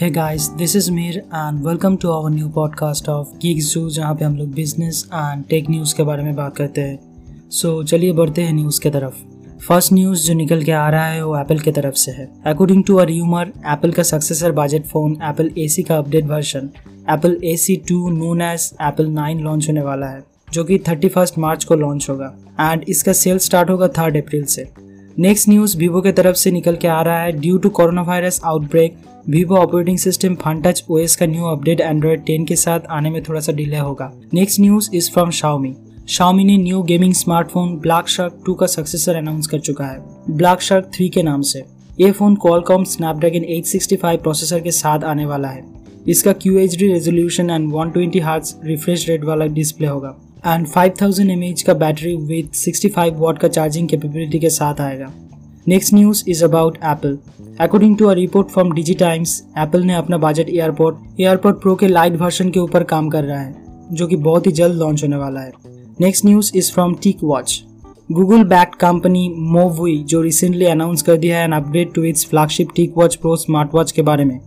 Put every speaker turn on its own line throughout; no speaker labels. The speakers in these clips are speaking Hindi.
Hey guys, this is Mir and welcome to our new podcast of Geek Zoo जहाँ पे हम लोग बिज़नेस एंड टेक न्यूज़ के बारे में बात करते हैं। सो so, चलिए बढ़ते हैं न्यूज़ के तरफ़। फ़र्स्ट न्यूज़ जो निकल के आ रहा है वो एप्पल की तरफ़ से है। According to a rumour Apple का successor budget phone Apple A का update version Apple A C two known as Apple nine launch होने वाला है जो कि थर्टी फ़र्स्ट मार्च को लॉन्च होगा। एंड इसका सेल स्टार्ट होगा थर्ड अप्रैल से। नेक्स्ट न्यूज़ वीवो के तरफ़ से निकल के आ रहा है। Due to corona virus outbreak Vivo operating system Funtouch OS का न्यू अपडेट एंड्रॉइड 10 के साथ आने में थोड़ा सा डिले होगा। Next news is from Xiaomi Xiaomi ने new gaming smartphone Black Shark 2 का सक्सेसर अनाउंस कर चुका है। ब्लैक शार्क 3 के नाम से। ये फ़ोन कॉलकॉम स्नैपड्रैगन 865 प्रोसेसर के साथ आने वाला है। इसका Q H D resolution and 120 twenty refresh rate वाला डिस्प्ले होगा। एंड 5000 थाउज़ेंड का बैटरी विद 65 वॉट का चार्जिंग कैपेबिलिटी के साथ आएगा। Next news is about Apple according to a report from Digi Times Apple ने अपना बजट एयरपोर्ट एयरपोर्ट प्रो के लाइट वर्जन के ऊपर काम कर रहा है, जो कि बहुत ही जल्द लॉन्च होने वाला है। Next news is from TicWatch Google back company Mobvoi जो रिसेंटली अनाउंस कर दिया है an update to its flagship TicWatch pro smart watch के बारे में।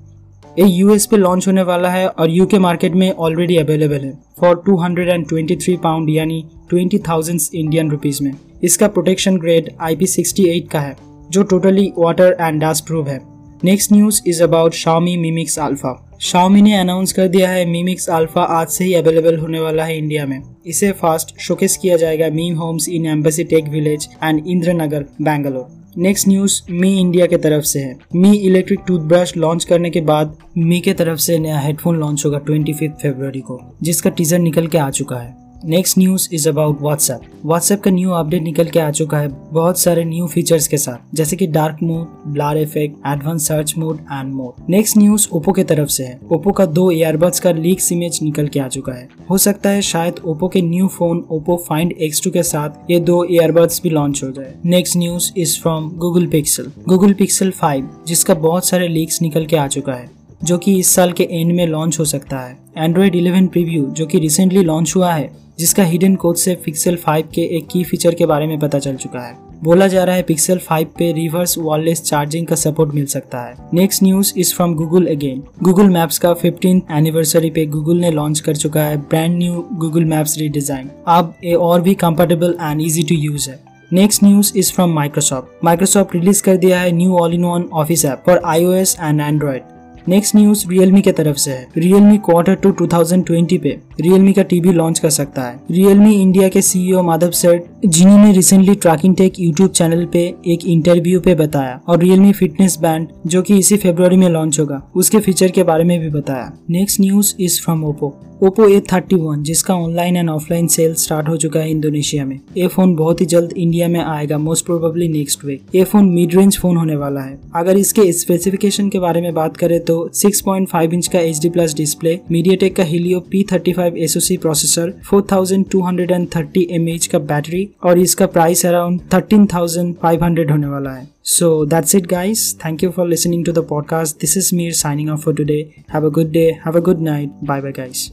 ये यूएस पे लॉन्च होने वाला है और यूके मार्केट में ऑलरेडी अवेलेबल है। फॉर 223 पाउंड यानी 20,000 इंडियन रुपीस में। इसका प्रोटेक्शन ग्रेड IP68 का है जो totally water and dust proof है। Next news is about Xiaomi Mi Mix Alpha Xiaomi ने अनाउंस कर दिया है मिमिक्स अल्फ़ा आज से ही अवेलेबल होने वाला है इंडिया में। इसे फास्ट शोकेस किया जाएगा Mi Homes in Embassy Tech Village and Indiranagar Bangalore next news Mi India के तरफ़ से है। मी इलेक्ट्रिक टूथब्रश लॉन्च करने के बाद मी के तरफ़ से नया हेडफोन लॉन्च होगा ट्वेंटी फिफ्थ को, जिसका टीजर निकल के आ चुका है। Next news is about WhatsApp WhatsApp का न्यू अपडेट निकल के आ चुका है बहुत सारे न्यू फीचर्स के साथ, जैसे कि dark mode blur effect advance search mode and mode next news Oppo के तरफ़ से है। ओप्पो का दो ईयरबड्स का लीक्स इमेज निकल के आ चुका है। हो सकता है शायद ओप्पो के new phone Oppo Find X के साथ ये दो ईयरबड्स भी लॉन्च हो जाए। Next news is from Google Pixel Google Pixel five जिसका बहुत सारे लीक्स निकल के आ चुका है, जो कि इस साल के एंड में लॉन्च हो सकता है। एंड्रॉइड 11 प्रीव्यू जो कि रिसेंटली लॉन्च हुआ है जिसका हिडन कोड से पिक्सल 5 के एक की फीचर के बारे में पता चल चुका है। बोला जा रहा है पिक्सल 5 पे रिवर्स वॉललेस चार्जिंग का सपोर्ट मिल सकता है। Next news is from Google again Google Maps का फिफ्टीन एनिवर्सरी पे गूगल ने लॉन्च कर चुका है brand new Google Maps redesign अब ये और भी comfortable and easy to use है। Next news is from Microsoft Microsoft release कर दिया है new all in one office app for iOS and Android next news Realme के तरफ़ से है। रियलमी क्वार्टर टू 2020 पे रियलमी का टीवी लॉन्च कर सकता है। रियलमी इंडिया के सीईओ माधव सेठ जिन्होंने recently Trakin Tech YouTube channel पे एक इंटरव्यू पे बताया और रियलमी फिटनेस बैंड जो कि इसी फेब्रुवरी में लॉन्च होगा, उसके फीचर के बारे में भी बताया। Next news is from Oppo Oppo A thirty one जिसका online and offline sale start हो चुका है इंडोनेशिया में ये फ़ोन बहुत ही जल्द इंडिया में आएगा मोस्ट प्रोबेबली नेक्स्ट वीक ये फ़ोन मिड रेंज फ़ोन होने वाला है अगर इसके स्पेसिफिकेशन के बारे में बात करें तो 6.5 इंच का H D plus display MediaTek का Helio P thirty five SoC processor 4230 mAh का बैटरी और इसका प्राइस अराउंड 13,500 होने वाला है So that's it guys. Thank you for listening to the podcast. This is Mir signing off for today. Have a good day. Have a good night. Bye bye guys.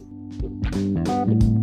Música